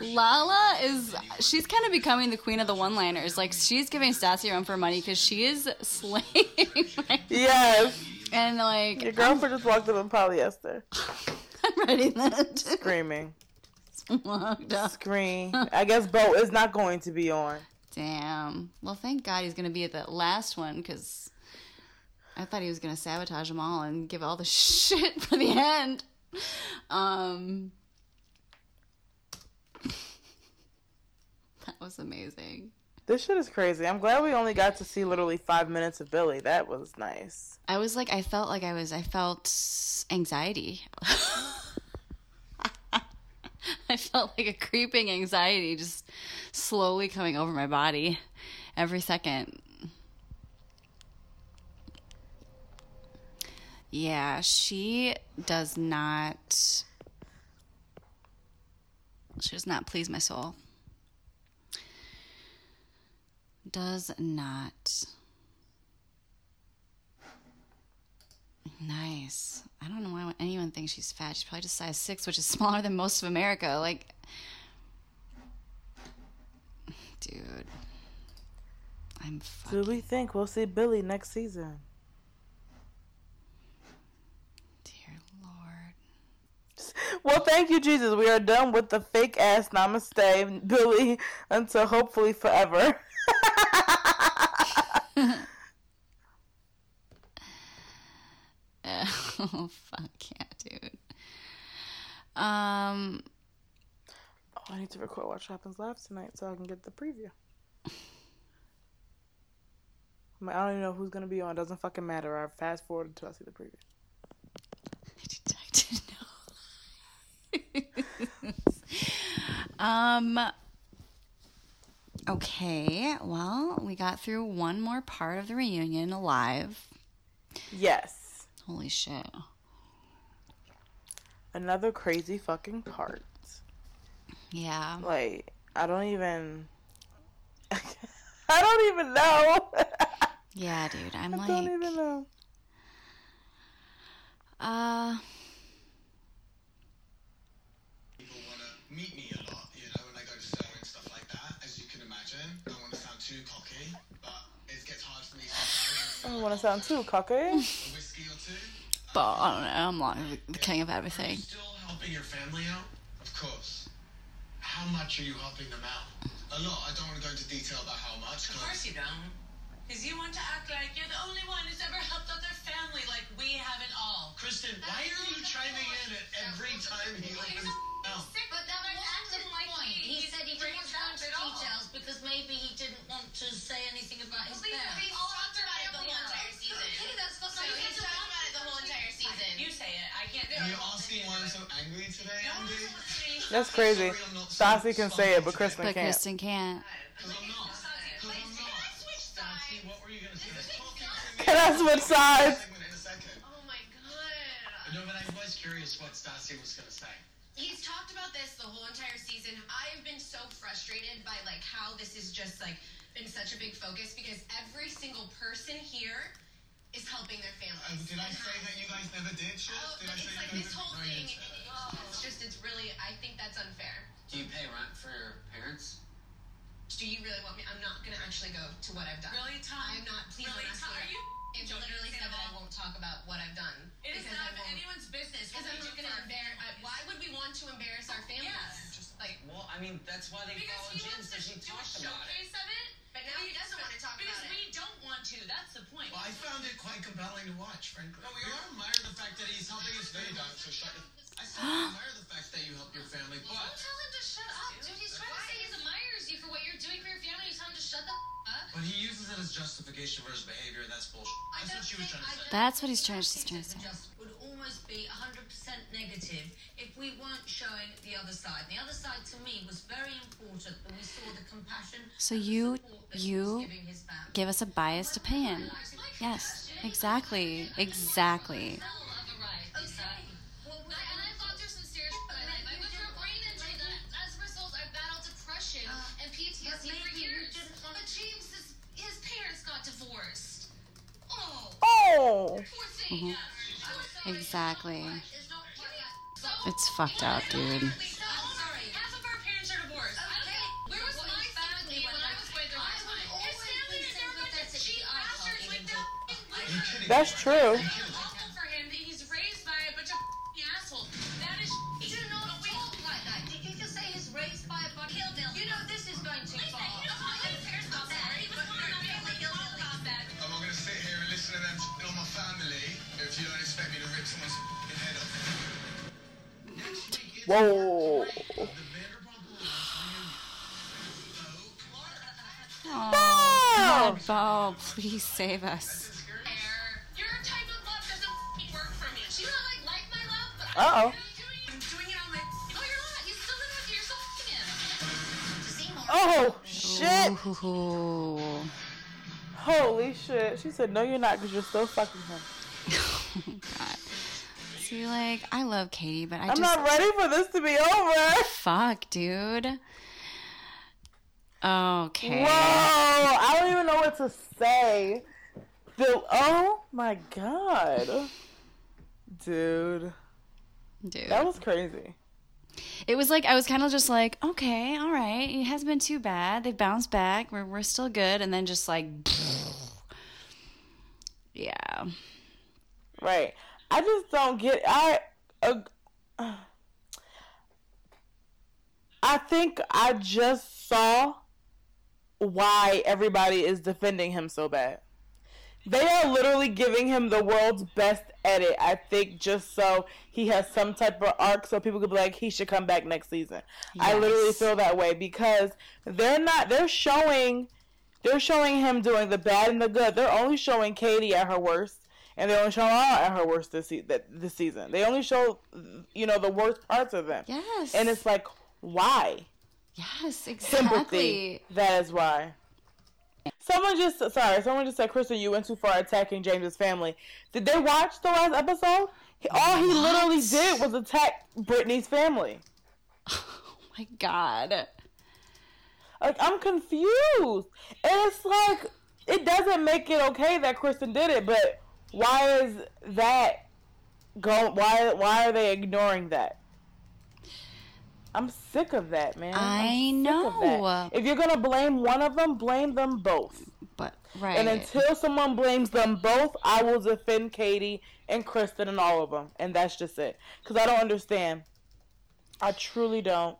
Lala is she's kind of becoming the queen of the one-liners. Like she's giving Stassi run for money because she is slaying. Yes. and like Your girlfriend just walked up in polyester, I'm ready then. screaming. Scream. I guess Beau is not going to be on. Damn. Well, thank God he's gonna be at that last one because I thought he was gonna sabotage them all and give all the shit for the end. Um, that was amazing. This shit is crazy. I'm glad we only got to see literally five minutes of Billie. That was nice. I was like, I felt like I was, I felt anxiety. I felt like a creeping anxiety just slowly coming over my body every second. Yeah, she does not. She does not please my soul. Does not. Nice. I don't know why anyone thinks she's fat. She's probably just size six, which is smaller than most of America. Like, dude, I'm Do we think we'll see Billie next season? Dear Lord. Well, thank you, Jesus. We are done with the fake ass namaste, Billie, until hopefully forever. oh fuck yeah, dude. Um, Oh, I need to record Watch Happens Live tonight so I can get the preview. I, mean, I don't even know who's gonna be on. Doesn't fucking matter. I fast forward until I see the preview. I didn't know. Um. Okay, well, we got through one more part of the reunion alive. Yes, Holy shit. another crazy fucking part. Yeah. Like I don't even. I don't even know. Yeah, dude. I'm I like, I don't even know. uh, People want to meet me a lot, you know, when I go to Sarah and stuff like that, as you can imagine. Don't want to sound too cocky, but it gets hard for me sometimes. I don't want to sound too cocky. A whiskey or two. But I don't know. I'm like the king of everything. Still helping your family out? Of course. How much are you helping them out? A lot. I don't want to go into detail about how much. Of course you don't. Because you want to act like you're the only one who's ever helped out their family like we have it all. Kristen, why are you chiming in at every time he opens mouth? But that wasn't the point. He said he didn't want to go into details because maybe he didn't want to say anything about his parents. He's talked about it the whole entire season. So he's talked about it the whole entire season. You say it. I can't do Are you it. asking why I'm so angry today, Andy? That's crazy. Stassi can say it, but Kristen But can't. Kristen can't. Because I'm not. Can I switch sides? In a second. Oh my god. No, but I was curious what Stassi was going to say. He's talked about this the whole entire season. I've been so frustrated by like how this is just like been such a big focus because every single person here is helping their Uh, did I say that you guys never did shit? Oh, Did I but say it's like this whole thing. didn't that. oh, It's just, it's really. I think that's unfair. Do you pay rent for your parents? Do you really want me? I'm not gonna actually go to what I've done. Really, Tom? I'm not. Please Really, don't ask Tom? me. Are you It's joking literally said that I won't talk about what I've done. It is not anyone's business. Because I'm we not gonna embarrass. families. Why would we want to embarrass our families? Yeah. Like, Well, I mean, that's why they Because follow he Jim, wants so to she do a talked about it. showcase of it. but now he doesn't want to talk Because about it. Because we don't want to. That's the point. Well, I found it quite compelling to watch, frankly. No, we all admire the fact that he's helping his family. So shut your... I still admire the fact that you help your family, but. Don't tell him to shut up, dude. He's trying to say he admires you for what you're doing for your family. You tell him to shut the up. But he uses it as justification for his behavior, and that's bullshit. That's what she was trying to say. That's what he's trying- the she's trying to say. would almost be 100% negative if we weren't showing the other side. The other side to me was very important that we saw the compassion. So you- support that he you was giving his family. Give us a biased opinion. Yes, exactly. Exactly. So Exactly. It's fucked up, dude. I'm sorry. You're not. You still live with you're still. Oh shit! Ooh. Holy shit! She said, "No, you're not, because you're still fucking him." Like, I love Katie, but I I'm just not ready for this to be over. fuck, dude. Okay. Whoa! I don't even know what to say. The oh my god, dude, Dude. that was crazy. It was like I was kind of just like, okay, all right, it hasn't been too bad. They bounced back. We're we're still good, and then just like, yeah, Right. I just don't get. I. Uh, I think I just saw why everybody is defending him so bad. They are literally giving him the world's best edit, I think, just so he has some type of arc so people could be like, he should come back next season. I literally feel that way because they're not, they're showing, they're showing him doing the bad and the good. They're only showing Katie at her worst, and they only show her at her worst this, se- that, this season. They only show, you know, the worst parts of them. yes, And it's like, why? yes, sympathy. exactly. That is why. Someone just sorry. Someone just said, "Kristen, you went too far attacking James's family." Did they watch the last episode? He, all he literally did was attack Brittany's family. Oh my god. Like I'm confused. And it's like it doesn't make it okay that Kristen did it, but why is that go? Why why are they ignoring that? I'm sick of that, man. I I'm sick of that. know. If you're gonna blame one of them, blame them both. But right. And until someone blames them both, I will defend Katie and Kristen and all of them. And that's just it. Because I don't understand. I truly don't.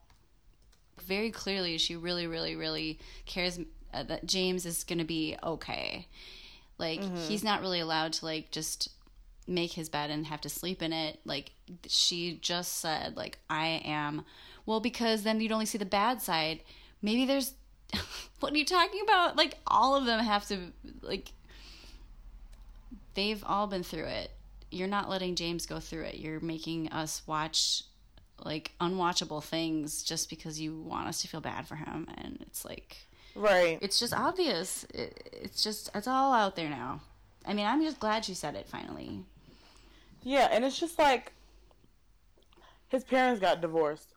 very clearly she really really really cares uh, that james is gonna be okay like Mm-hmm. he's not really allowed to like just make his bed and have to sleep in it. Like she just said, like I am. Well, because then you'd only see the bad side. Maybe there's. what are you talking about? Like all of them have to like. They've all been through it. You're not letting James go through it. You're making us watch like unwatchable things just because you want us to feel bad for him, and it's like Right. it's just obvious. It, it's just it's all out there now. I mean, I'm just glad she said it finally. Yeah, and it's just like his parents got divorced.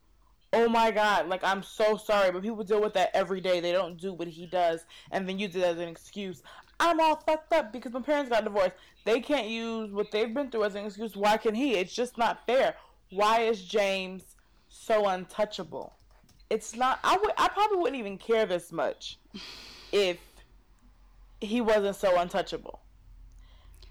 Oh my god, like I'm so sorry, but people deal with that every day. They don't do what he does, and then use it as an excuse. I'm all fucked up because my parents got divorced. They can't use what they've been through as an excuse. Why can he? It's just not fair. Why is James so untouchable? It's not. I would. I probably wouldn't even care this much if he wasn't so untouchable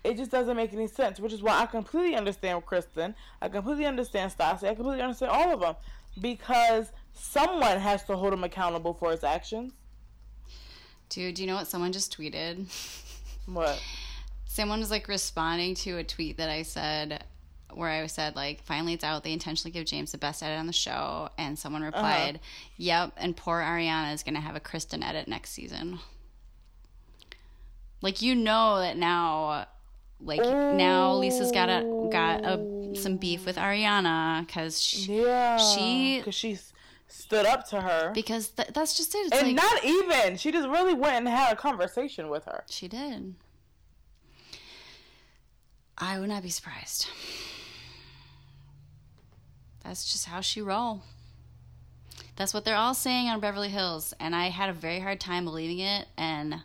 it just doesn't make any sense, which is why I completely understand Kristen. I completely understand Stassi. I completely understand all of them because someone has to hold him accountable for his actions. Dude, do you know what someone just tweeted? What? Someone was like responding to a tweet that I said where I said like finally it's out they intentionally give James the best edit on the show and someone uh-huh. replied, "Yep, and poor Ariana is going to have a Kristen edit next season." Like you know that now like now Lisa's got a got a some beef with Ariana cuz she, Yeah, she because she s- stood up to her, because th- that's just it. It's and like not even she just really went and had a conversation with her. She did. I would not be surprised. That's just how she roll. That's what they're all saying on Beverly Hills, and I had a very hard time believing it. And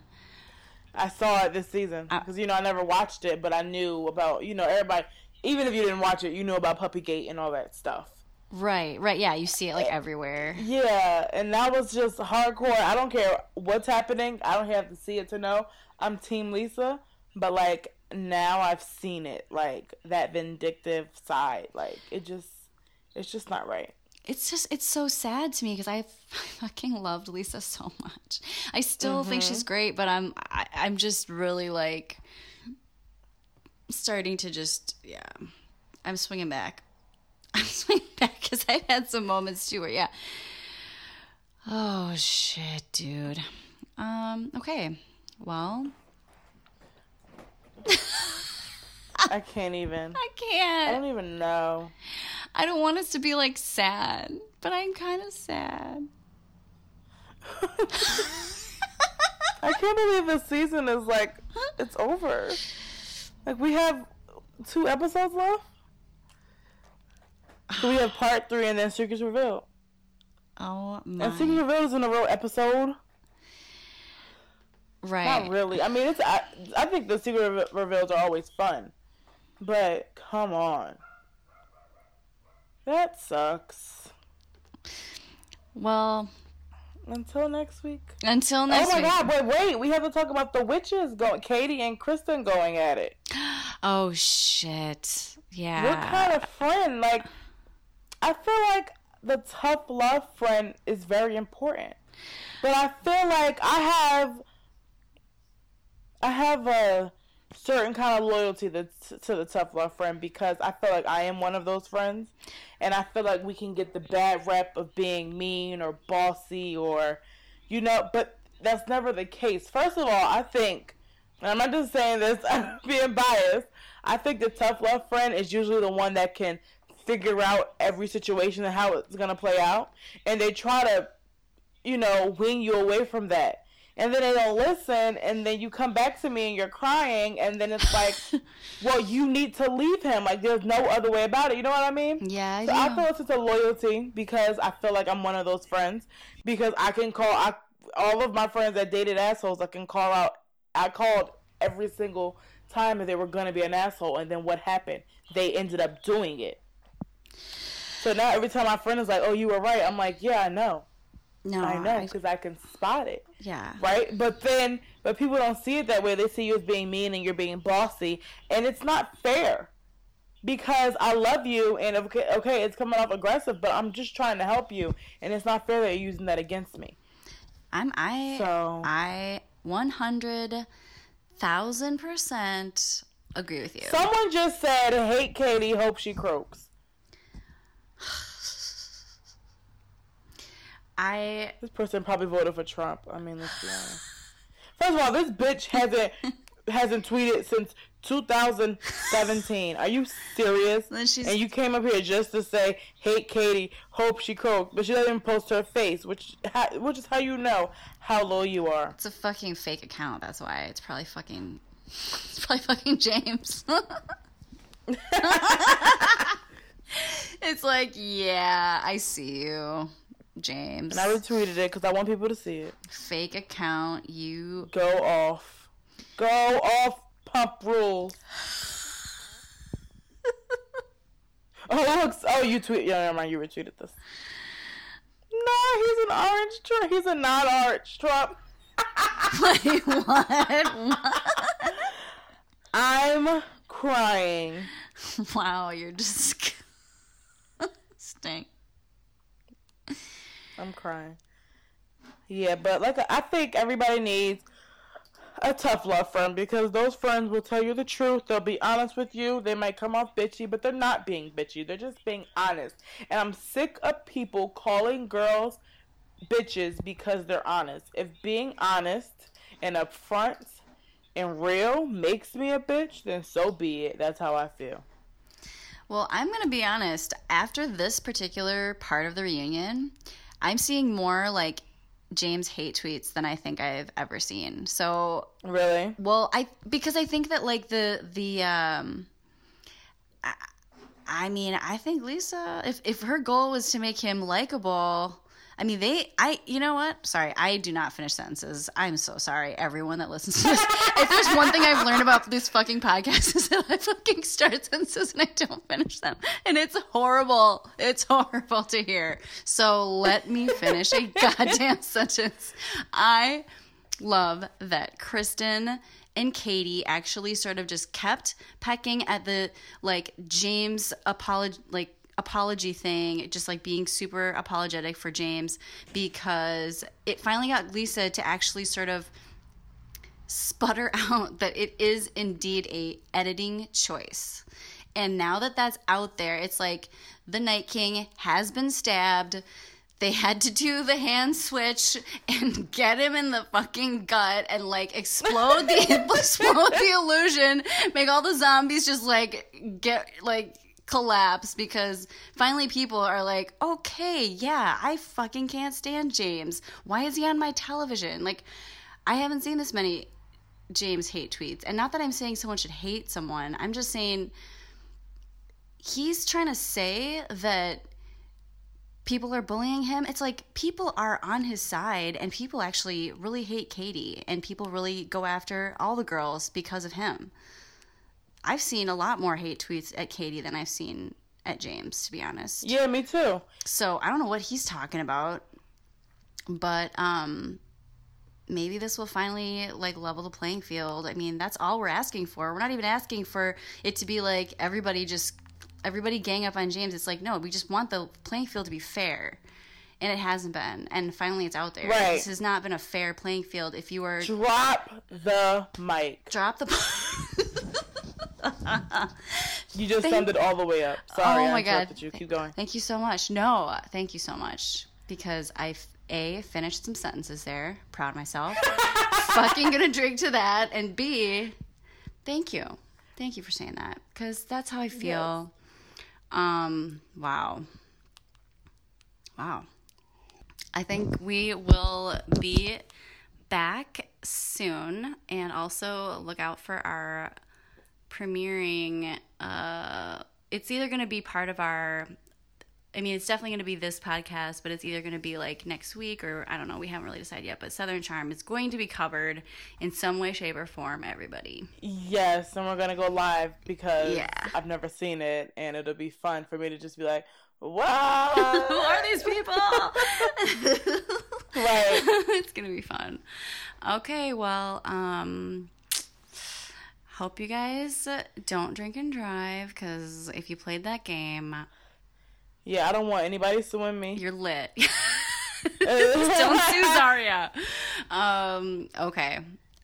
I saw it this season because you know I never watched it, but I knew about you know everybody. Even if you didn't watch it, you knew about Puppygate and all that stuff. right, right, yeah, you see it like everywhere. Yeah, and that was just hardcore. I don't care what's happening. I don't have to see it to know. I'm Team Lisa, but like now I've seen it, like that vindictive side. Like it just, it's just not right. It's just it's so sad to me because I fucking loved Lisa so much. I still think she's great, but I'm I, I'm just really like starting to just yeah. I'm swinging back. I'm swinging back because I've had some moments too where yeah. Oh shit, dude. Um. Okay. Well, I can't even. I can't. I don't even know. I don't want us to be like sad, but I'm kind of sad. I can't believe this season is like it's over. Like we have two episodes left. So we have part three and then Secrets Revealed. Oh my. And Secrets Revealed is in a real episode. Right. Not really. I mean, it's. I, I think the secret re- reveals are always fun, but come on, that sucks. Well, Until next week. until next oh my week. God! Wait, wait. We have to talk about the witches going. Katie and Kristen going at it. Oh shit. Yeah. What kind of friend? Like, I feel like the tough love friend is very important, but I feel like I have, I have a certain kind of loyalty to, to the tough love friend because I feel like I am one of those friends, and I feel like we can get the bad rep of being mean or bossy or, you know, but that's never the case. First of all, I think, and I'm not just saying this, I'm being biased. I think the tough love friend is usually the one that can figure out every situation and how it's gonna play out, and they try to, you know, wing you away from that. And then they don't listen, and then you come back to me and you're crying, and then it's like, well, you need to leave him. Like, there's no other way about it. You know what I mean? Yeah, I So I feel it's just a loyalty because I feel like I'm one of those friends because I can call I all of my friends that dated assholes. I can call out. I called every single time that they were gonna be an asshole, and then what happened? They ended up doing it. So now every time my friend is like, "Oh, you were right," I'm like, "Yeah, I know, no, I know," because I can spot it yeah. right? But then, but people don't see it that way. They see you as being mean and you're being bossy, and it's not fair. Because I love you, and okay, okay, it's coming off aggressive, but I'm just trying to help you, and it's not fair that you're using that against me. I'm I So- I one hundred thousand percent agree with you. Someone just said, "Hate Katie, hope she croaks." I This person probably voted for Trump. I mean, let's be honest. First of all, this bitch hasn't hasn't tweeted since 2017. Are you serious? And you came up here just to say, "Hate Katie, hope she croaks," but she doesn't even post her face, which ha- which is how you know how low you are. it's a fucking fake account. That's why it's probably fucking. It's probably fucking James. it's like, yeah, I see you, James. And I retweeted it because I want people to see it. Fake account. You Go off, go off, pump rules. oh, looks. Oh, you tweet. Yeah, never mind. You retweeted this. No, he's an orange Trump. He's a not orange Trump. Wait, what? I'm crying. wow, you're just disgusting. I'm crying. Yeah, but like I think everybody needs a tough love friend because those friends will tell you the truth. They'll be honest with you. They might come off bitchy, but they're not being bitchy. They're just being honest. And I'm sick of people calling girls bitches because they're honest. If being honest and upfront and real makes me a bitch, then so be it. That's how I feel. Well, I'm going to be honest. After this particular part of the reunion, I'm seeing more like James hate tweets than I think I've ever seen. So, Really? well, I because I think that like the the um I, I mean, I think Lisa if if her goal was to make him likable, I mean, they I you know what? Sorry, I do not finish sentences. I'm so sorry everyone that listens to this. if there's one thing I've learned about this fucking podcast is that I fucking start sentences and I don't finish them. And it's horrible. It's horrible to hear. So let me finish a goddamn sentence. I love that Kristen and Katie actually sort of just kept pecking at the like James apology like apology thing, just like being super apologetic for James because it finally got Lisa to actually sort of sputter out that it is indeed a editing choice. And now that that's out there, it's like the Night King has been stabbed. They had to do the hand switch and get him in the fucking gut and like explode the explode the illusion, make all the zombies just like get like collapse because finally people are like, okay, yeah, I fucking can't stand James. Why is he on my television? Like, I haven't seen this many James hate tweets. And not that I'm saying someone should hate someone, I'm just saying he's trying to say that people are bullying him. It's like people are on his side and people actually really hate Katie and people really go after all the girls because of him. I've seen a lot more hate tweets at Katie than I've seen at James, to be honest. Yeah, me too. So I don't know what he's talking about, but um, maybe this will finally like level the playing field. I mean, that's all we're asking for. We're not even asking for it to be like everybody just everybody gang up on James. It's like no, we just want the playing field to be fair. And it hasn't been. And finally it's out there. Right. This has not been a fair playing field. If you were Drop the mic. drop the You just Thank- summed it all the way up. Sorry, oh I my god! interrupted you. Keep going. Thank you so much. No, thank you so much because I a finished some sentences there. Proud of myself. Fucking gonna drink to that, and b, thank you, thank you for saying that because that's how I feel. Um. Wow. Wow. I think we will be back soon, and also look out for our premiering uh it's either going to be part of our I mean, it's definitely going to be this podcast, but it's either going to be like next week or I don't know. We haven't really decided yet. But Southern Charm is going to be covered in some way, shape, or form. Everybody. Yes, and we're gonna go live because Yeah. I've never seen it, and it'll be fun for me to just be like, "Wow, Who are these people? Right. it's going to be fun. Okay, well, um, hope you guys don't drink and drive because if you played that game, Yeah, I don't want anybody suing me. You're lit. Don't sue Zaria. Um, okay.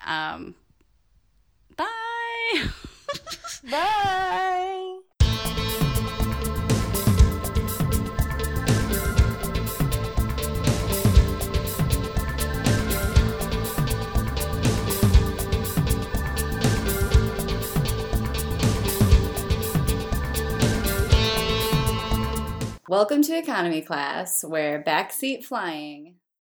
Um, bye. Bye. Welcome to economy class, where backseat flying